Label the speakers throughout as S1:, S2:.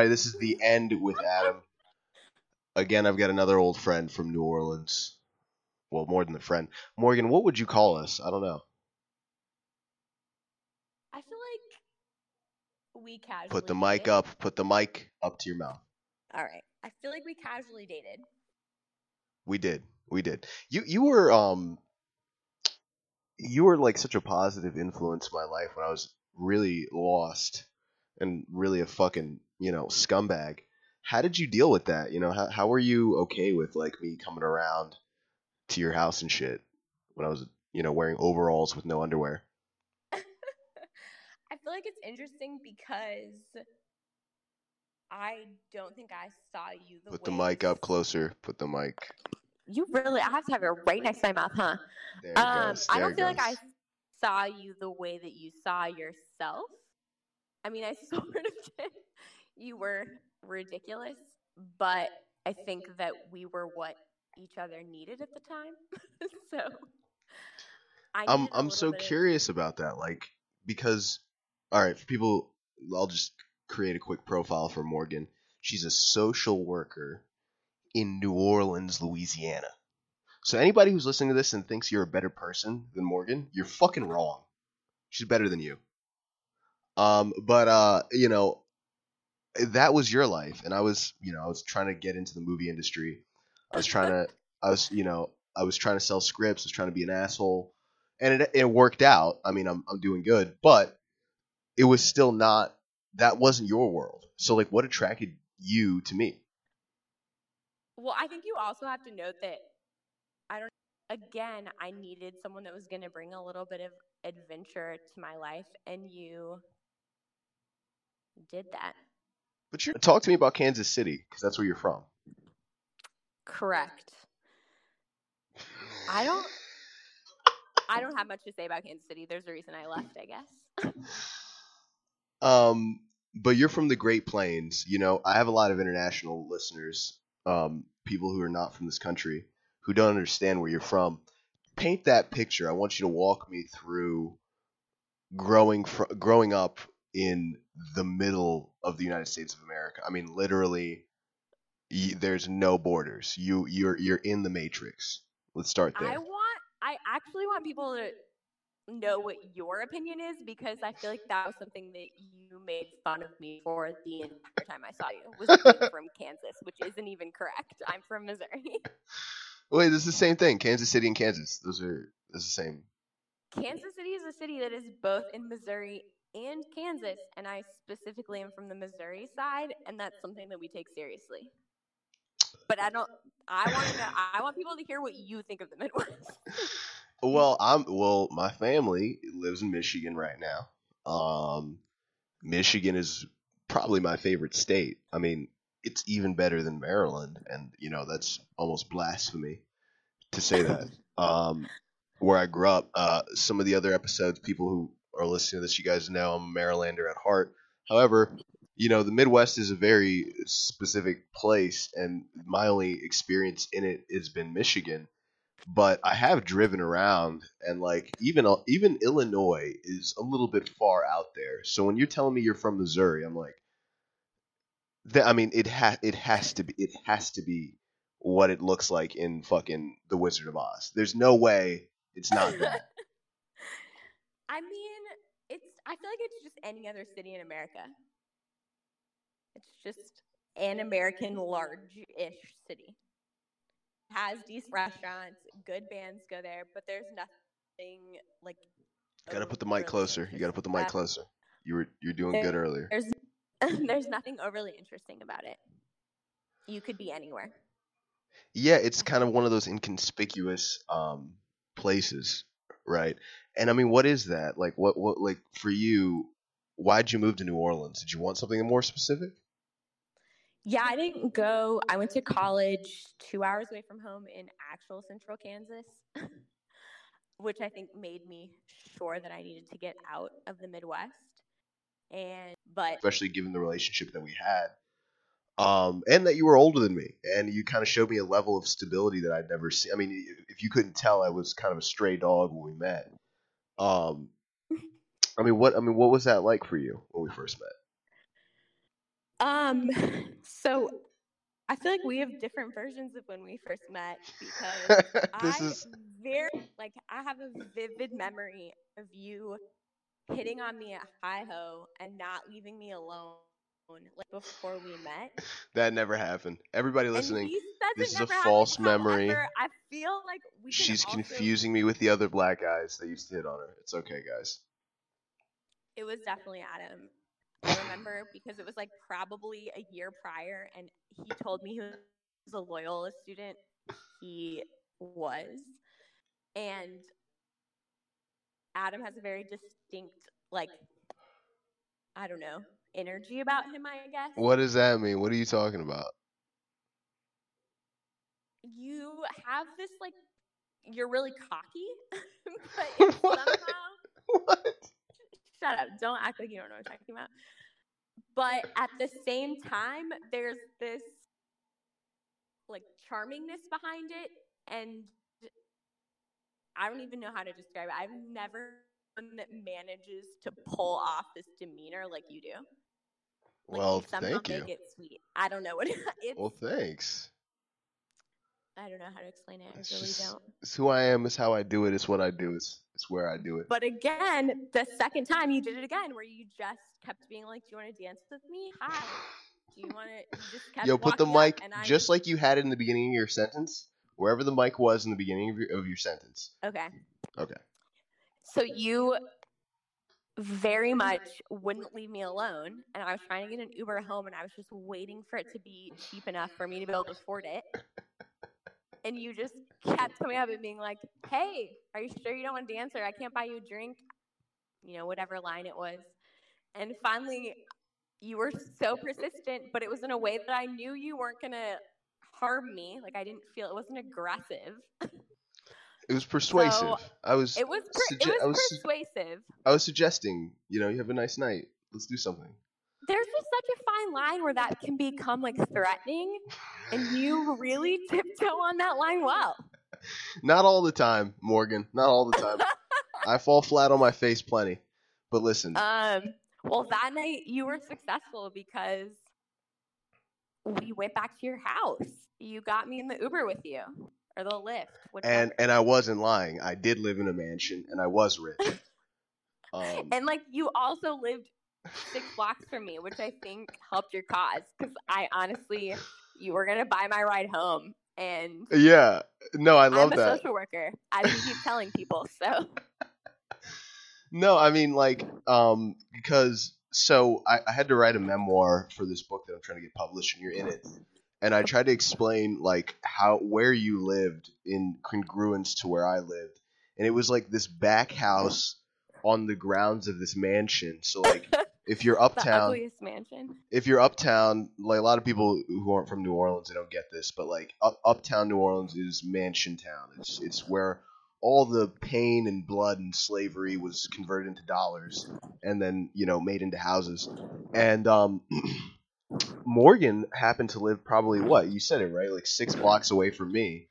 S1: recording. All right, everybody, this is the end with Adam. Again, I've got another old friend from New Orleans. Well, more than a friend. Morgan, what would you call us? I don't know.
S2: I feel like we casually
S1: Put the mic
S2: dated.
S1: up. Put the mic up to your mouth.
S2: All right. I feel like we casually dated.
S1: We did. We did. You you were um you were like such a positive influence in my life when I was really lost and really a fucking, you know, scumbag. How did you deal with that? You know, how how were you okay with like me coming around to your house and shit when I was, you know, wearing overalls with no underwear?
S2: I feel like it's interesting because I don't think I saw you the
S1: Put the
S2: way
S1: mic up closer. Put the mic.
S2: You really I have to have it right next to my mouth, huh?
S1: There it
S2: Um,
S1: goes.
S2: I don't
S1: it
S2: feel like I saw you the way that you saw yourself. I mean, I sort of did. You were ridiculous, but I think that we were what each other needed at the time. so I
S1: I'm
S2: needed a
S1: I'm so
S2: of-
S1: curious about that, like because all right, for people, I'll just create a quick profile for Morgan. She's a social worker in New Orleans, Louisiana. So anybody who's listening to this and thinks you're a better person than Morgan, you're fucking wrong. She's better than you. Um, but uh, you know, that was your life, and I was, you know, I was trying to get into the movie industry. I was trying to, I was, you know, I was trying to sell scripts. I was trying to be an asshole, and it it worked out. I mean, I'm I'm doing good, but it was still not. That wasn't your world. So like, what attracted you to me?
S2: Well, I think you also have to note that I don't again, I needed someone that was going to bring a little bit of adventure to my life and you did that.
S1: But you talk to me about Kansas City because that's where you're from.
S2: Correct. I don't I don't have much to say about Kansas City. There's a reason I left, I guess.
S1: Um, but you're from the Great Plains. You know, I have a lot of international listeners, um, people who are not from this country, who don't understand where you're from. Paint that picture. I want you to walk me through growing fr- growing up in the middle of the United States of America. I mean, literally, y- there's no borders. You you're you're in the matrix. Let's start there.
S2: I want I actually want people to know what your opinion is because I feel like that was something that you made fun of me for the entire time I saw you. Was from Kansas, which isn't even correct. I'm from Missouri.
S1: Wait, this is the same thing. Kansas City and Kansas. Those are is the same.
S2: Kansas City is a city that is both in Missouri and Kansas, and I specifically am from the Missouri side, and that's something that we take seriously. But I don't. I want to know. I want people to hear what you think of the Midwest.
S1: Well, I'm well. My family lives in Michigan right now. Um, Michigan is probably my favorite state. I mean, it's even better than Maryland, and you know that's almost blasphemy to say that. um, where I grew up, uh, some of the other episodes, people who are listening to this, you guys know I'm a Marylander at heart. However, you know the Midwest is a very specific place, and my only experience in it has been Michigan but I have driven around and like even even Illinois is a little bit far out there. So when you're telling me you're from Missouri, I'm like, that, I mean, it ha- it has to be it has to be what it looks like in fucking The Wizard of Oz. There's no way it's not that.
S2: I mean. I feel like it's just any other city in America. It's just an American large-ish city. Has decent restaurants, good bands go there, but there's nothing like.
S1: Gotta put the mic closer. You gotta put the mic closer. You were you're doing good earlier.
S2: There's there's nothing overly interesting about it. You could be anywhere.
S1: Yeah, it's kind of one of those inconspicuous um, places, right? And I mean, what is that? Like, what, what, like for you? Why'd you move to New Orleans? Did you want something more specific?
S2: Yeah, I didn't go. I went to college two hours away from home in actual central Kansas, which I think made me sure that I needed to get out of the Midwest. And, but
S1: Especially given the relationship that we had, um, and that you were older than me, and you kind of showed me a level of stability that I'd never seen. I mean, if you couldn't tell, I was kind of a stray dog when we met. Um, I mean, what I mean, what was that like for you when we first met?
S2: Um, so I feel like we have different versions of when we first met because
S1: this
S2: I
S1: is
S2: very like I have a vivid memory of you hitting on me at Hi Ho and not leaving me alone like before we met.
S1: that never happened. Everybody listening,
S2: and he says
S1: this is a
S2: never happened,
S1: false memory.
S2: however, I feel like we
S1: she's
S2: also-
S1: confusing me with the other black guys that used to hit on her. It's okay, guys.
S2: It was definitely Adam. I remember because it was like probably a year prior, and he told me he was a Loyola student. He was, and Adam has a very distinct, like, I don't know, energy about him. I guess
S1: What does that mean? What are you talking about?
S2: you have this like, you're really cocky, but
S1: What?
S2: somehow
S1: what?
S2: shut up. Don't act like you don't know what I'm talking about. But at the same time, there's this like charmingness behind it, and I don't even know how to describe it. I've never that manages to pull off this demeanor like you do. Like
S1: Well, thank you.
S2: make it sweet. I don't know what it's.
S1: Well, thanks.
S2: I don't know how to explain it. I
S1: It's
S2: really
S1: just-
S2: don't.
S1: It's who I am. It's how I do it. It's what I do. It's it's where I do it.
S2: But again, the second time you did it again, where you just kept being like, "Do you want to dance with me? Hi. Do you want to?" You just kept
S1: Yo, put the mic
S2: and I
S1: just like you had it in the beginning of your sentence. Wherever the mic was in the beginning of your, of your sentence.
S2: Okay.
S1: Okay.
S2: So you very much wouldn't leave me alone, and I was trying to get an Uber home, and I was just waiting for it to be cheap enough for me to be able to afford it. And you just kept coming up and being like, "Hey, are you sure you don't want to dance, or I can't buy you a drink?" You know, whatever line it was. And finally, you were so persistent, but it was in a way that I knew you weren't gonna harm me. Like I didn't feel it wasn't aggressive.
S1: It was persuasive.
S2: So,
S1: I was
S2: It was per-
S1: Sugge-
S2: it
S1: I
S2: was
S1: was su-
S2: persuasive.
S1: I was suggesting, you know, you have a nice night. Let's do something.
S2: there's just such a fine line where that can become like threatening and you really tiptoe on that line well
S1: Not all the time, Morgan. Not all the time. I fall flat on my face plenty. But listen,
S2: um well that night you were successful because we went back to your house you got me in the uber with you or the whichever.
S1: and and I wasn't lying. I did live in a mansion and I was rich. Um,
S2: and like you also lived six blocks from me which i think helped your cause because i honestly you were gonna buy my ride home and
S1: yeah, no, I love
S2: i'm a
S1: that.
S2: social worker i keep telling people so
S1: No, I mean like um because so I, I had to write a memoir for this book that I'm trying to get published and you're in it. And I tried to explain like how where you lived in congruence to where I lived. And it was like this back house on the grounds of this mansion. So like if you're uptown if you're uptown, like a lot of people who aren't from New Orleans, they don't get this, but like up, uptown New Orleans is mansion town. It's it's where all the pain and blood and slavery was converted into dollars and then you know made into houses. And um, Morgan happened to live probably what you said it right, like six blocks away from me.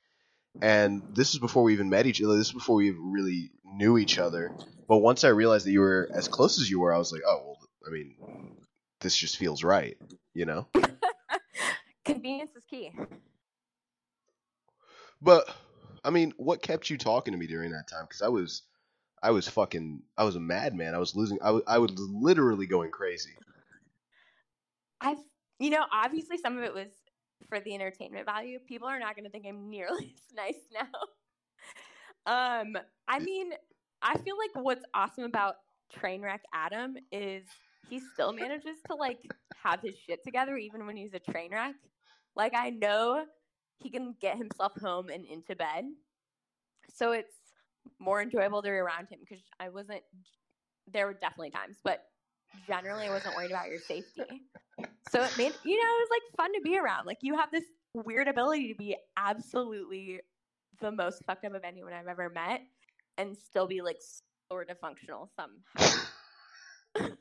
S1: And this is before we even met each other. This is before we even really knew each other. But once I realized that you were as close as you were, I was like, oh well. I mean, this just feels right, you know.
S2: Convenience is key.
S1: But I mean, what kept you talking to me during that time? Because I was, I was fucking, I was a madman. I was losing. I was, I was literally going crazy.
S2: I've, you know, obviously some of it was for the entertainment value. People are not going to think I'm nearly as nice now. um, I mean, I feel like what's awesome about Trainwreck Adam is he still manages to like have his shit together even when he's a train wreck. Like I know he can get himself home and into bed. So it's more enjoyable to be around him because I wasn't there were definitely times, but generally I wasn't worried about your safety. So it made you know, it was like fun to be around. Like you have this weird ability to be absolutely the most fucked up of anyone I've ever met and still be like sort of functional somehow.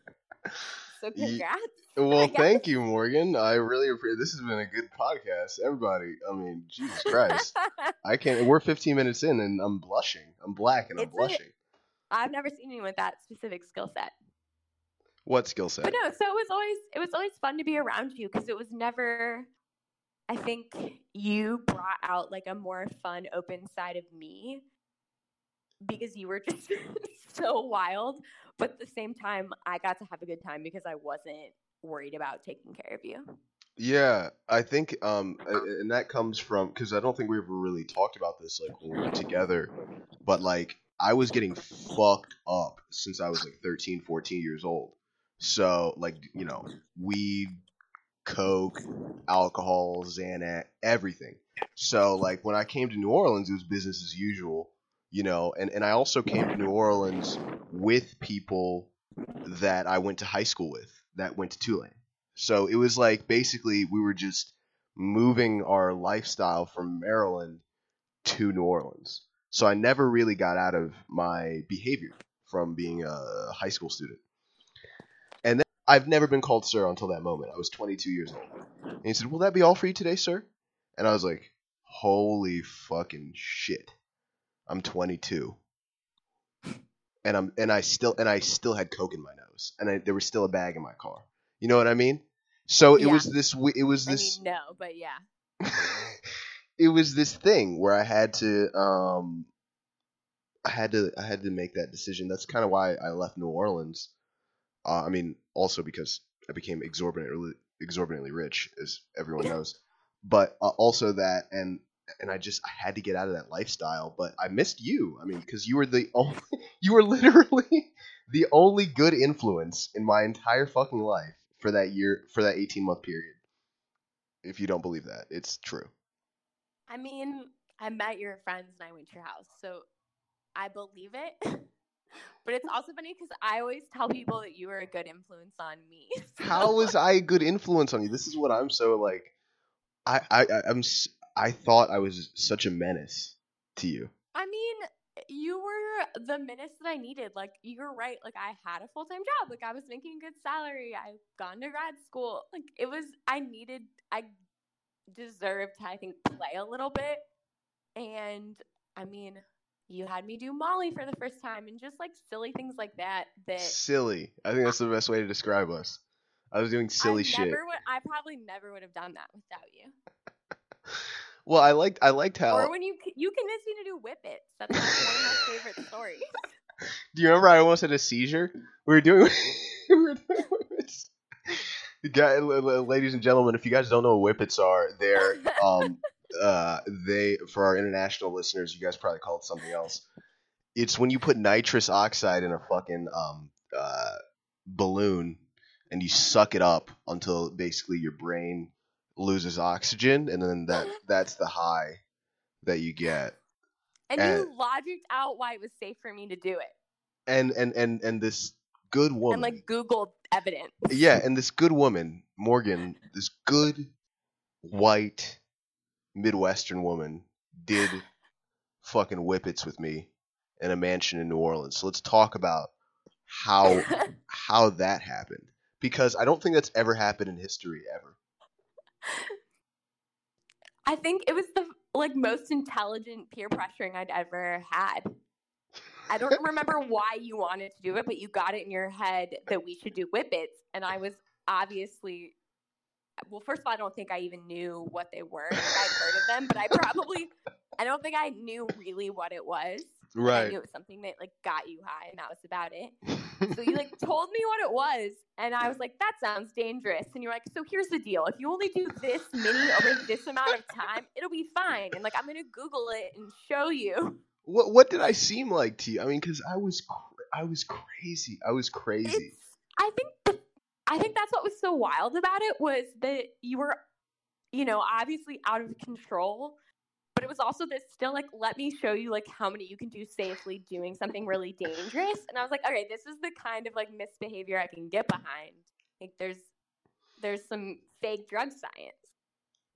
S2: so congrats.
S1: Well, thank you, Morgan. I really appreciate. This has been a good podcast. Everybody, I mean, Jesus Christ, I can't. We're 15 minutes in, and I'm blushing. I'm black, and I'm
S2: It's
S1: blushing.
S2: I've never seen anyone with that specific skill set.
S1: What skill set?
S2: But no, so it was always it was always fun to be around you because it was never. I think you brought out like a more fun, open side of me because you were just so wild. But at the same time, I got to have a good time because I wasn't worried about taking care of you.
S1: Yeah, I think, um, and that comes from because I don't think we ever really talked about this like when we were together, but like I was getting fucked up since I was like 13, 14 years old. So like you know, weed, coke, alcohol, Xanax, everything. So like when I came to New Orleans, it was business as usual, you know, and and I also came to New Orleans with people that I went to high school with that went to Tulane. So it was like basically we were just moving our lifestyle from Maryland to New Orleans. So I never really got out of my behavior from being a high school student. I've never been called sir until that moment. I was 22 years old. And he said, "Will that be all for you today, sir?" And I was like, "Holy fucking shit. I'm 22." And I'm and I still and I still had coke in my nose. And I, there was still a bag in my car. You know what I mean? So it
S2: Yeah.
S1: was this it was
S2: I
S1: this
S2: mean, no, but yeah.
S1: it was this thing where I had to um I had to I had to make that decision. That's kind of why I left New Orleans. Uh, I mean, also because I became exorbitantly exorbitantly rich, as everyone knows. But uh, also that, and and I just I had to get out of that lifestyle. But I missed you. I mean, because you were the only, you were literally the only good influence in my entire fucking life for that year for that eighteen month period. If you don't believe that, it's true.
S2: I mean, I met your friends and I went to your house, so I believe it. but it's also funny because I always tell people that you were a good influence on me.
S1: How was I a good influence on you? This is what I'm so like. I I I'm I thought I was such a menace to you.
S2: I mean, you were the menace that I needed. Like, you're right. Like, I had a full time job. Like, I was making a good salary. I've gone to grad school. Like, it was, I needed, I deserved to, I think, play a little bit. And I mean, you had me do Molly for the first time and just like silly things like that. That
S1: Silly. I think that's the best way to describe us. I was doing silly
S2: I
S1: shit.
S2: Would, I probably never would have done that without you.
S1: Well, I liked I liked how.
S2: Or when you you convinced me to do whippets. That's like one of my favorite stories.
S1: Do you remember I almost had a seizure? We were doing. we were doing whippets. Guy, ladies and gentlemen, if you guys don't know what whippets are, they're um uh they for our international listeners, you guys probably call it something else. It's when you put nitrous oxide in a fucking um uh balloon and you suck it up until basically your brain loses oxygen, and then that that's the high that you get.
S2: And
S1: And-
S2: you logicked out why it was safe for me to do it.
S1: And and and and this good woman.
S2: And like Googled evidence.
S1: yeah, and this good woman, Morgan, this good white Midwestern woman did fucking whippets with me in a mansion in New Orleans. So let's talk about how how that happened because I don't think that's ever happened in history ever.
S2: I think it was the like most intelligent peer pressuring I'd ever had. I don't remember why you wanted to do it, but you got it in your head that we should do whippets, and I was obviously. Well, first of all, I don't think I even knew what they were. Like, I'd heard of them, but I probably, I don't think I knew really what it was. I knew it was something that like got you high, and that was about it. So you like told me what it was, and I was like, "That sounds dangerous." And you're like, "So here's the deal: if you only do this many over this amount of time, it'll be fine." And like, I'm gonna Google it and show you.
S1: what what did I seem like to you? I mean, because I was cra- I was crazy. I was crazy.
S2: It's. I think. The, I think that's what was so wild about it was that you were, you know, obviously out of control, but it was also that still like, let me show you like how many you can do safely doing something really dangerous. And I was like, okay, this is the kind of like misbehavior I can get behind. Like, there's, there's some fake drug science.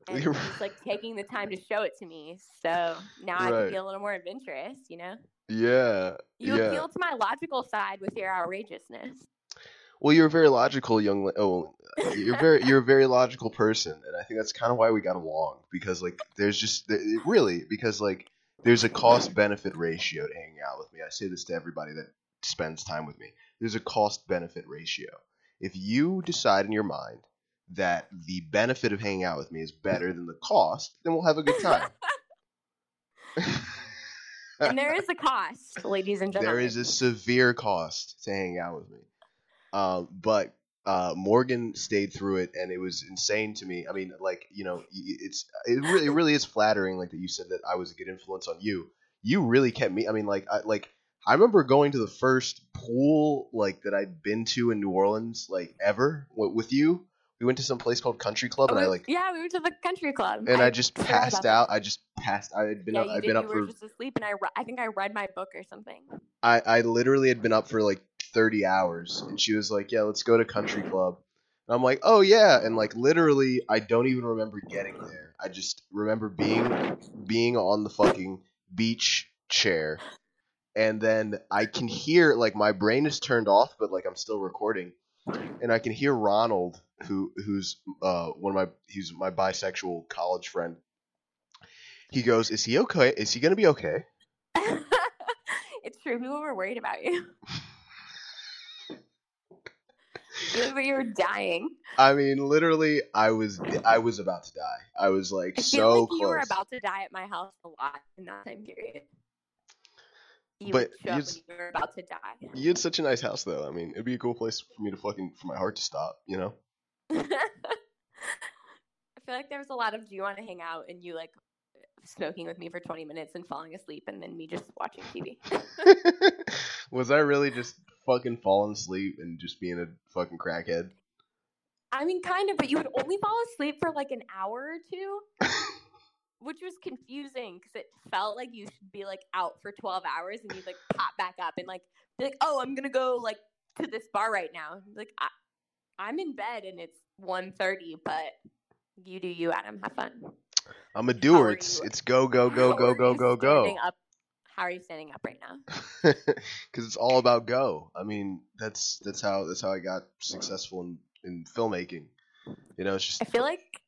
S2: And
S1: You're
S2: he's like taking the time to show it to me. So now I
S1: Right.
S2: can be a little more adventurous, you know?
S1: yeah.
S2: You
S1: yeah.
S2: appeal to my logical side with your outrageousness.
S1: Well, you're a very logical young. Oh, you're very you're a very logical person, and I think that's kind of why we got along because like there's just really because like there's a cost benefit ratio to hanging out with me. I say this to everybody that spends time with me. There's a cost benefit ratio. if you decide in your mind that the benefit of hanging out with me is better than the cost, then we'll have a good time.
S2: and there is a cost, ladies and gentlemen.
S1: there is a severe cost to hang out with me. Um, but uh, Morgan stayed through it, and it was insane to me. I mean, like you know, it's it really it really is flattering, like that you said that I was a good influence on you. You really kept me. I mean, like I like I remember going to the first pool like that I'd been to in New Orleans, like ever with you. We went to some place called Country Club, and I like
S2: yeah, we went to the country club.
S1: and I, just passed
S2: about that.
S1: out. I just passed. I had been
S2: yeah,
S1: up. I'd
S2: did.
S1: been up
S2: were
S1: for.
S2: just asleep, and I, I think I read my book or something.
S1: I I literally had been up for like thirty hours, and she was like, "Yeah, let's go to Country Club." And I'm like, "Oh yeah," and like literally, I don't even remember getting there. I just remember being being on the fucking beach chair, and then I can hear like my brain is turned off, but like I'm still recording, and I can hear Ronald, who who's uh one of my he's my bisexual college friend. He goes, "Is he okay? Is he gonna be okay?"
S2: it's true. People were worried about you. you looked like you were dying.
S1: I mean, literally, I was I was about to die. I was like
S2: I
S1: so
S2: like
S1: close.
S2: you were about to die at my house a lot in that time period. You
S1: But
S2: would show up
S1: you
S2: when
S1: s-
S2: you were about to die.
S1: You had such a nice house, though. I mean, it'd be a cool place for me to fucking for my heart to stop. You know?
S2: I feel like there was a lot of do you want to hang out and you like smoking with me for 20 minutes and falling asleep and then me just watching TV.
S1: was I really just fucking falling asleep and just being a fucking crackhead?
S2: I mean, kind of, but you would only fall asleep for like an hour or two, which was confusing because it felt like you should be like out for 12 hours and you'd like pop back up and like be like, oh, I'm gonna go like to this bar right now. Like, I, I'm in bed and it's 1.30, but you do you, Adam. Have fun.
S1: I'm a doer. It's it's go go go go go go go.
S2: Up? How are you standing up right now?
S1: Because it's all about go. I mean, that's that's how that's how I got successful in in filmmaking. You know, it's just
S2: I feel like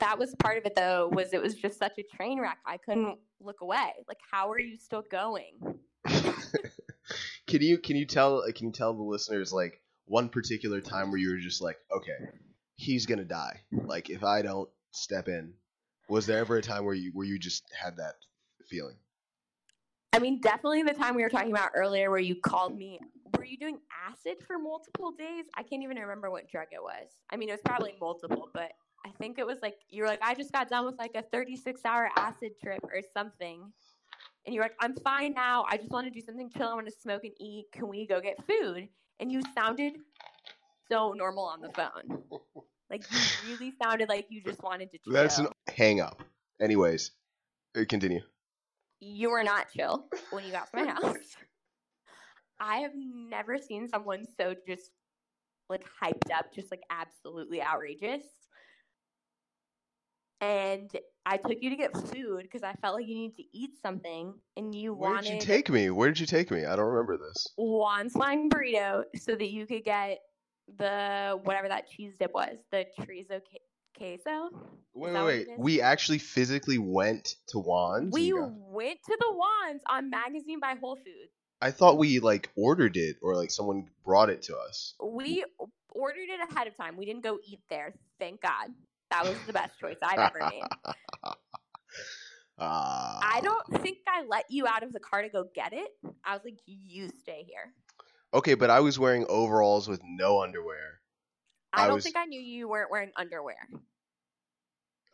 S2: that was part of it though. Was it was just such a train wreck. I couldn't look away. Like, how are you still going?
S1: can you can you tell uh, can you tell the listeners like one particular time where you were just like okay he's gonna die like if i don't step in was there ever a time where you where you just had that feeling
S2: I mean, definitely the time we were talking about earlier where you called me. Were you doing acid for multiple days? I can't even remember what drug it was. I mean, it was probably multiple, but I think it was like, you were like, I just got done with like a 36 hour acid trip or something. And you're like, I'm fine now. I just want to do something chill. I want to smoke and eat. Can we go get food? And you sounded so normal on the phone. Like, you really sounded like you just wanted to chill.
S1: that's an hang up anyways uh, continue
S2: you were not chill when you got to my house. I have never seen someone so just like hyped up, just like absolutely outrageous. And I took you to get food because I felt like you needed to eat something, and you
S1: where
S2: wanted
S1: did you take me where did you take me i don't remember this
S2: Juan's Flying Burrito so that you could get the whatever that cheese dip was, the chorizo queso.
S1: wait wait wait we actually physically went to Juan's
S2: We
S1: got-
S2: went to the Juan's on Magazine by Whole Foods.
S1: i thought we like ordered it or like someone brought it to us
S2: We ordered it ahead of time. We didn't go eat there. Thank God. That was the best choice I've ever made.
S1: Ah.
S2: I don't think I let you out of the car to go get it. I was like, you stay here.
S1: Okay, but I was wearing overalls with no underwear.
S2: I,
S1: I
S2: don't
S1: was-
S2: think I knew you weren't wearing underwear.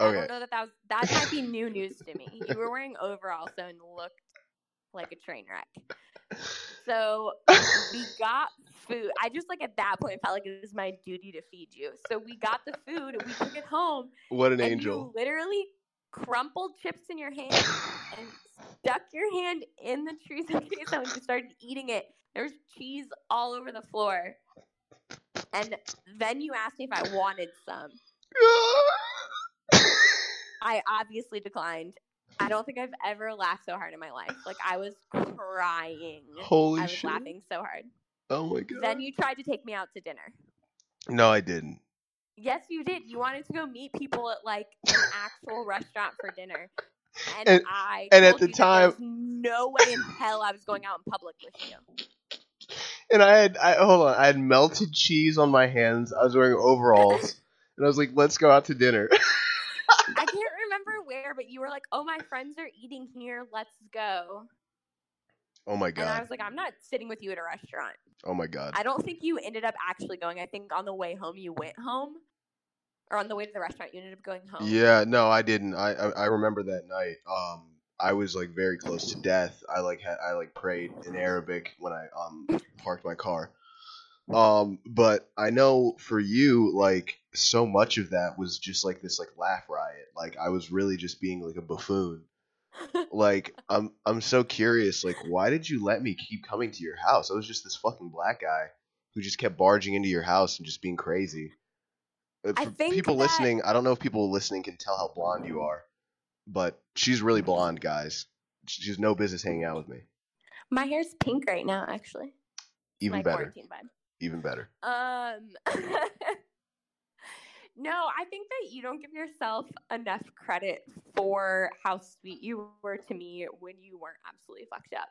S2: I
S1: Okay.
S2: don't know that that was that might be new news to me. You were wearing overalls so and looked like a train wreck. So we got food. I just like at that point felt like it was my duty to feed you. So we got the food. We took it home.
S1: What an angel.
S2: you literally crumpled chips in your hand and stuck your hand in the queso and just started eating it. There was cheese all over the floor. And then you asked me if I wanted some. I obviously declined. I don't think I've ever laughed so hard in my life. Like I was crying.
S1: Holy
S2: I was
S1: shit.
S2: laughing so hard.
S1: Oh my god.
S2: Then you tried to take me out to dinner.
S1: no, I didn't.
S2: Yes, you did. You wanted to go meet people at like an actual restaurant for dinner. And,
S1: And-
S2: I
S1: and at the
S2: you that there
S1: time-
S2: was no way in hell I was going out in public with you.
S1: And I had I hold on, I had melted cheese on my hands. I was wearing overalls, and I was like, "Let's go out to dinner."
S2: I can't remember where, but you were like, "Oh, my friends are eating here. Let's go."
S1: oh my god!
S2: And I was like, "I'm not sitting with you at a restaurant."
S1: Oh my god!
S2: I don't think you ended up actually going. I think on the way home you went home, or on the way to the restaurant you ended up going home.
S1: Yeah, no, I didn't. I, I I remember that night. Um, I was like very close to death. I like had I like prayed in Arabic when I um parked my car. Um, but I know for you, like so much of that was just like this like laugh riot. Like I was really just being like a buffoon. Like I'm I'm so curious. Like why did you let me keep coming to your house? I was just this fucking black guy who just kept barging into your house and just being crazy. Uh,
S2: I
S1: For
S2: think
S1: people
S2: that-
S1: listening, I don't know if people listening can tell how blonde you are, but she's really blonde, guys. She's no business hanging out with me.
S2: My hair's pink right now, actually.
S1: Even
S2: my
S1: better. Even better.
S2: Um, no, I think that you don't give yourself enough credit for how sweet you were to me when you weren't absolutely fucked up.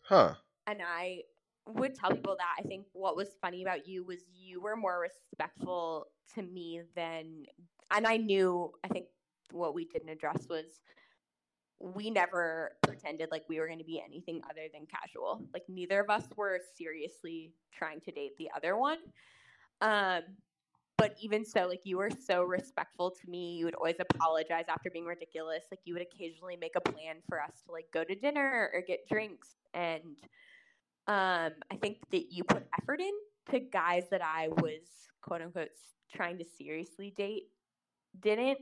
S1: Huh.
S2: And I would tell people that I think what was funny about you was you were more respectful to me than, and I knew, I think what we didn't address was we never pretended like we were going to be anything other than casual. Like neither of us were seriously trying to date the other one. Um, but even so, like you were so respectful to me. You would always apologize after being ridiculous. Like you would occasionally make a plan for us to like go to dinner or get drinks. And um, I think that you put effort in to guys that I was quote unquote trying to seriously date didn't.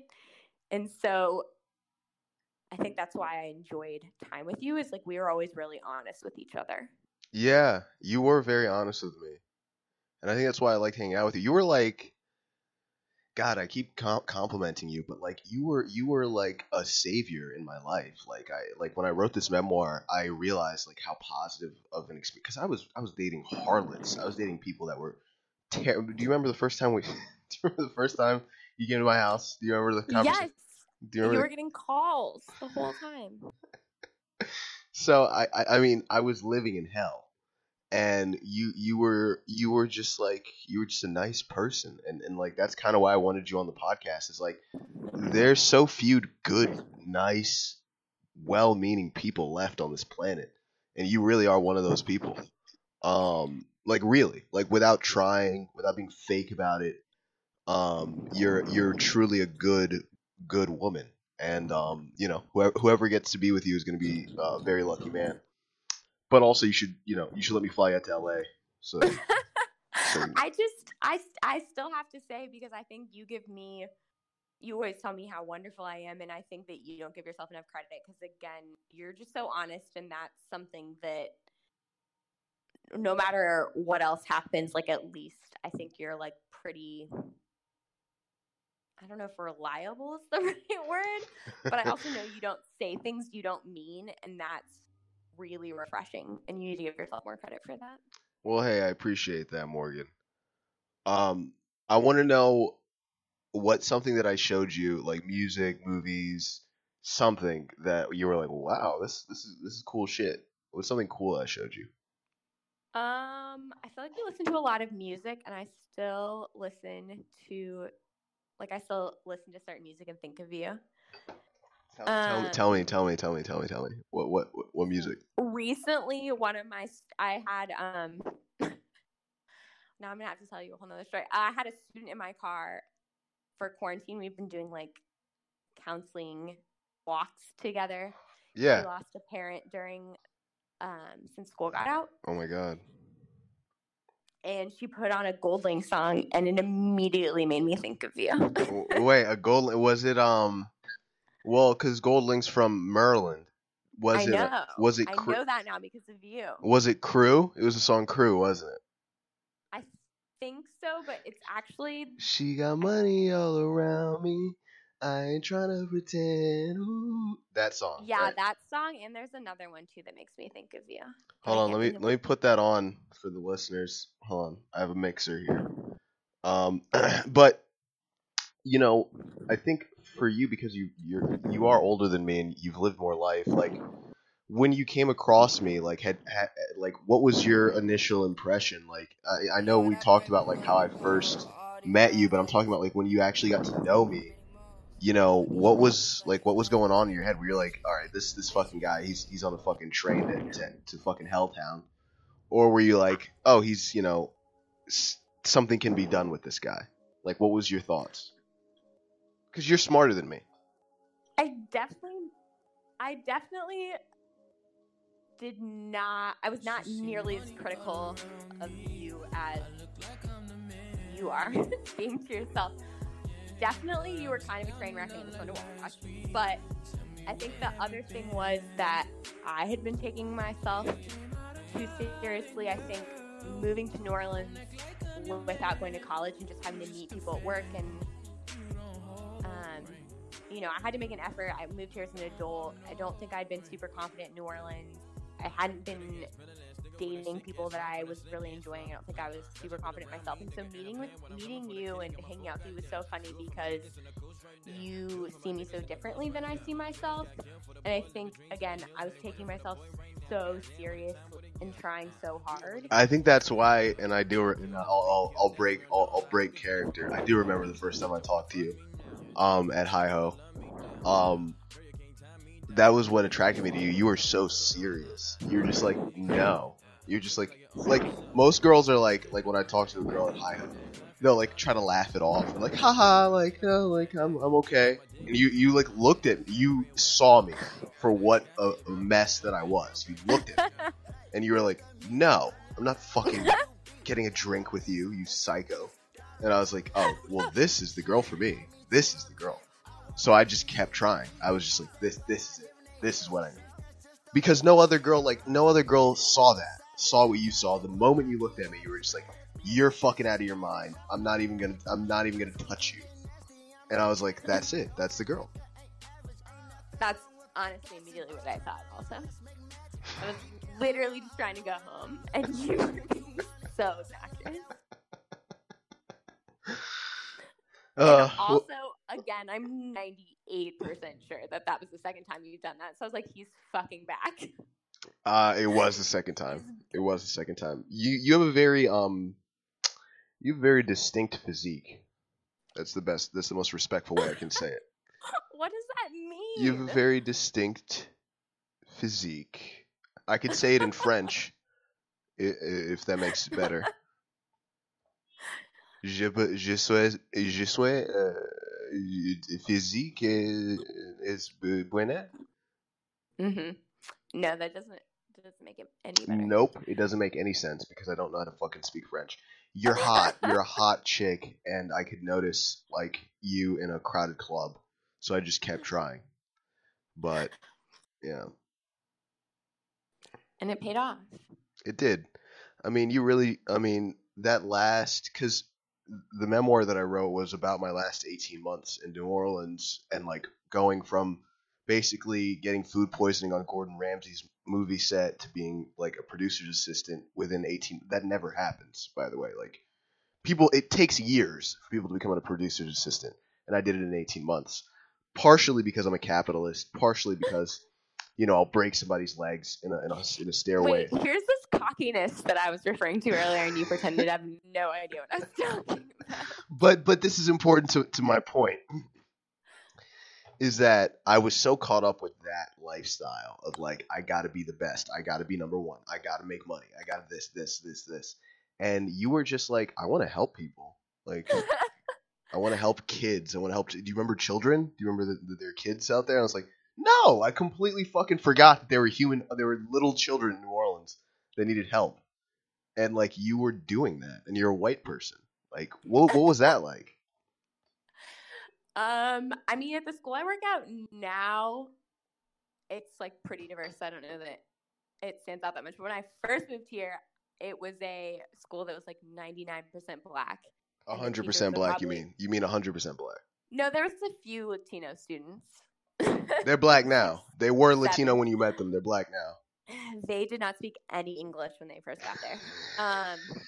S2: And so I think that's why I enjoyed time with you is like we were always really honest with each other.
S1: Yeah, you were very honest with me, and I think that's why I liked hanging out with you. You were like, God, I keep com- complimenting you, but like you were, you were like a savior in my life. Like I, like when I wrote this memoir, I realized like how positive of an experience because I was, I was dating harlots. I was dating people that were terrible. Do you remember the first time we? do you remember the first time you came to my house? Do you remember the conversation?
S2: Yes.
S1: You
S2: You were getting calls the whole time.
S1: so I, I I mean I was living in hell, and you you were you were just like you were just a nice person, and and like that's kind of why I wanted you on the podcast. Is like there's so few good, nice, well-meaning people left on this planet, and you really are one of those people. Um, like really, like without trying, without being fake about it. Um, you're you're truly a good good woman, and um, you know whoever whoever gets to be with you is going to be a very lucky man. But also, you should you know you should let me fly out to L.A. So So-
S2: I just I I still have to say because I think you give me you always tell me how wonderful I am and I think that you don't give yourself enough credit because again you're just so honest and that's something that no matter what else happens like at least I think you're like pretty I don't know if reliable is the right word but I also know you don't say things you don't mean and that's really refreshing and you need to give yourself more credit for that.
S1: Well, hey, I appreciate that, Morgan. Um, I want to know what something that I showed you, like music, movies, something that you were like, "Wow, this this is this is cool shit." What's something cool I showed you?
S2: Um, I feel like you listen to a lot of music, and I still listen to, like, I still listen to certain music and think of you.
S1: Tell,
S2: Uh,
S1: tell me, tell me, tell me, tell me, tell me. What what what, music?
S2: Recently, one of my, I had, um, now I'm gonna have to tell you a whole nother story. I had a student in my car for quarantine. We've been doing like counseling walks together.
S1: Yeah.
S2: lost a parent during, um, since school got out.
S1: Oh my god.
S2: And she put on a GoldLink song, and it immediately made me think of you.
S1: Wait, a gold was it um well, cuz GoldLink's from Maryland. Was
S2: I
S1: it
S2: know.
S1: was it
S2: I know that now because of you.
S1: was it Crew? It was a song Crew, wasn't it?
S2: I think so, but it's actually
S1: She got money all around me. I ain't trying to pretend. Ooh. That song.
S2: yeah
S1: right?
S2: that song, and there's another one too that makes me think of you.
S1: Hold on, let me let me put that on for the listeners. Hold on, I have a mixer here. Um, but you know, I think for you because you you're you are older than me and you've lived more life. Like when you came across me, like had, had like what was your initial impression? Like I, I know we talked about like how I first met you, but I'm talking about like when you actually got to know me. You know what was like what was going on in your head? Where you're like, all right, this this fucking guy, he's he's on the fucking train to to, to fucking Helltown, or were you like, oh, he's you know s- something can be done with this guy? Like, what was your thoughts? Because you're smarter than me.
S2: I definitely, I definitely did not. I was not nearly as critical of you as you are being to yourself. Definitely, you were kind of a train wreck and it fun to watch. But I think the other thing was that I had been taking myself too seriously. I think moving to New Orleans without going to college and just having to meet people at work and um, you know, I had to make an effort. I moved here as an adult. I don't think I'd been super confident in New Orleans. I hadn't been dating people that I was really enjoying. I don't think I was super confident myself. And so meeting with meeting you and hanging out with you was so funny because you see me so differently than I see myself. And I think again, I was taking myself so serious and trying so hard.
S1: I think that's why, and I do. And I'll, I'll, I'll break. I'll, I'll break character. I do remember the first time I talked to you, um, at Hi Ho. Um, that was what attracted me to you. You were so serious. You're just like, no. You're just like, like most girls are like, like when I talk to a girl at Hi Ho, they'll like try to laugh it off, like, haha, like, no, like I'm, I'm okay. And you, you like looked at, you saw me for what a, a mess that I was. You looked at me, and you were like, no, I'm not fucking getting a drink with you, you psycho. And I was like, oh, well, this is the girl for me. This is the girl. So I just kept trying. I was just like, this, this is it. This is what I need. Because no other girl, like, no other girl saw that. Saw what you saw. The moment you looked at me, you were just like, you're fucking out of your mind. I'm not even gonna, I'm not even gonna touch you. And I was like, that's it. That's the girl.
S2: That's honestly immediately what I thought. Also, I was literally just trying to go home, and you were being so obnoxious.
S1: Uh,
S2: also, again, I'm 98% sure that that was the second time you've done that. So I was like, he's fucking back.
S1: Uh, it was the second time. It was the second time. You you have a very um, you have a very distinct physique. That's the best. That's the most respectful way I can say it.
S2: What does that mean?
S1: You have a very distinct physique. I could say it in French, if that makes it better. Je, je suis, je suis euh, physique est, est buena.
S2: hmm No, that doesn't doesn't make it any better.
S1: Nope, it doesn't make any sense because I don't know how to fucking speak French. You're hot. You're a hot chick, and I could notice like you in a crowded club, so I just kept trying. But yeah,
S2: And it paid off.
S1: it did. I mean, you really. I mean, that last because the memoir that I wrote was about my last 18 months in New Orleans and like going from basically getting food poisoning on Gordon Ramsay's movie set to being like a producer's assistant within 18 that never happens by the way. Like people it takes years for people to become a producer's assistant and I did it in 18 months. Partially because I'm a capitalist partially because you know I'll break somebody's legs in a in a, in a stairway.
S2: Wait, here's this cockiness that I was referring to earlier, and you pretended to have no idea what I was talking about.
S1: but but this is important to, to my point is that I was so caught up with that lifestyle of like I got to be the best, I got to be number 1, I got to make money, I got this this this this. And you were just like I want to help people. Like I want to help kids. I want to help. Do you remember children? Do you remember that there are kids out there? I was like, no, I completely fucking forgot that there were human, there were little children in New Orleans that needed help, and like you were doing that, and you're a white person. Like, what what was that like?
S2: Um, I mean, at the school I work out now, it's like pretty diverse. I don't know that it stands out that much. But when I first moved here, it was a school that was like 99% black.
S1: A
S2: And the
S1: hundred
S2: teachers
S1: percent
S2: would
S1: black. You mean? You mean a hundred percent black?
S2: No, there was a few Latino students.
S1: They're black now. They were Latino when you met them. They're black now.
S2: they did not speak any English when they first got there. Um,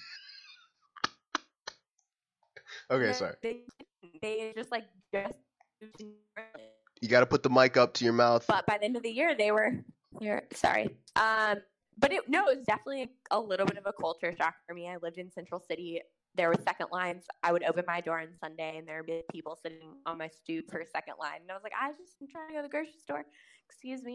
S1: Okay, sorry.
S2: They, they just like just moved to New Orleans.
S1: You got to put the mic up to your mouth.
S2: But by the end of the year, they were You're sorry. Um, but it no, it was definitely a little bit of a culture shock for me. I lived in Central City. There were second lines. I would open my door on Sunday, and there would be people sitting on my stoop for a second line, and I was like, I just am trying to go to the grocery store. Excuse me.